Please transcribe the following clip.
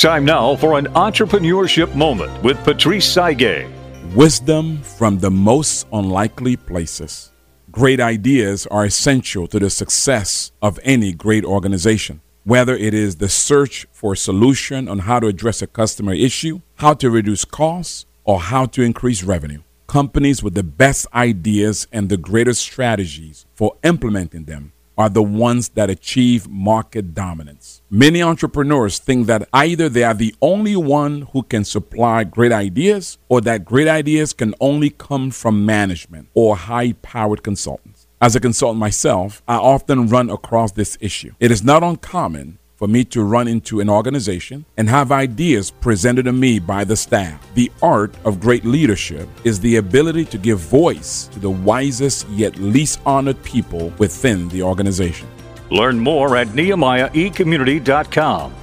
Time now for an entrepreneurship moment with Patrice Tsague. Wisdom from the most unlikely places. Great ideas are essential to the success of any great organization. Whether it is the search for a solution on how to address a customer issue, how to reduce costs, or how to increase revenue, companies with the best ideas and the greatest strategies for implementing them are the ones that achieve market dominance. Many entrepreneurs think that either they are the only one who can supply great ideas or that great ideas can only come from management or high powered consultants. As a consultant myself, I often run across this issue. It is not uncommon for me to run into an organization and have ideas presented to me by the staff. The art of great leadership is the ability to give voice to the wisest yet least honored people within the organization. Learn more at nehemiahecommunity.com.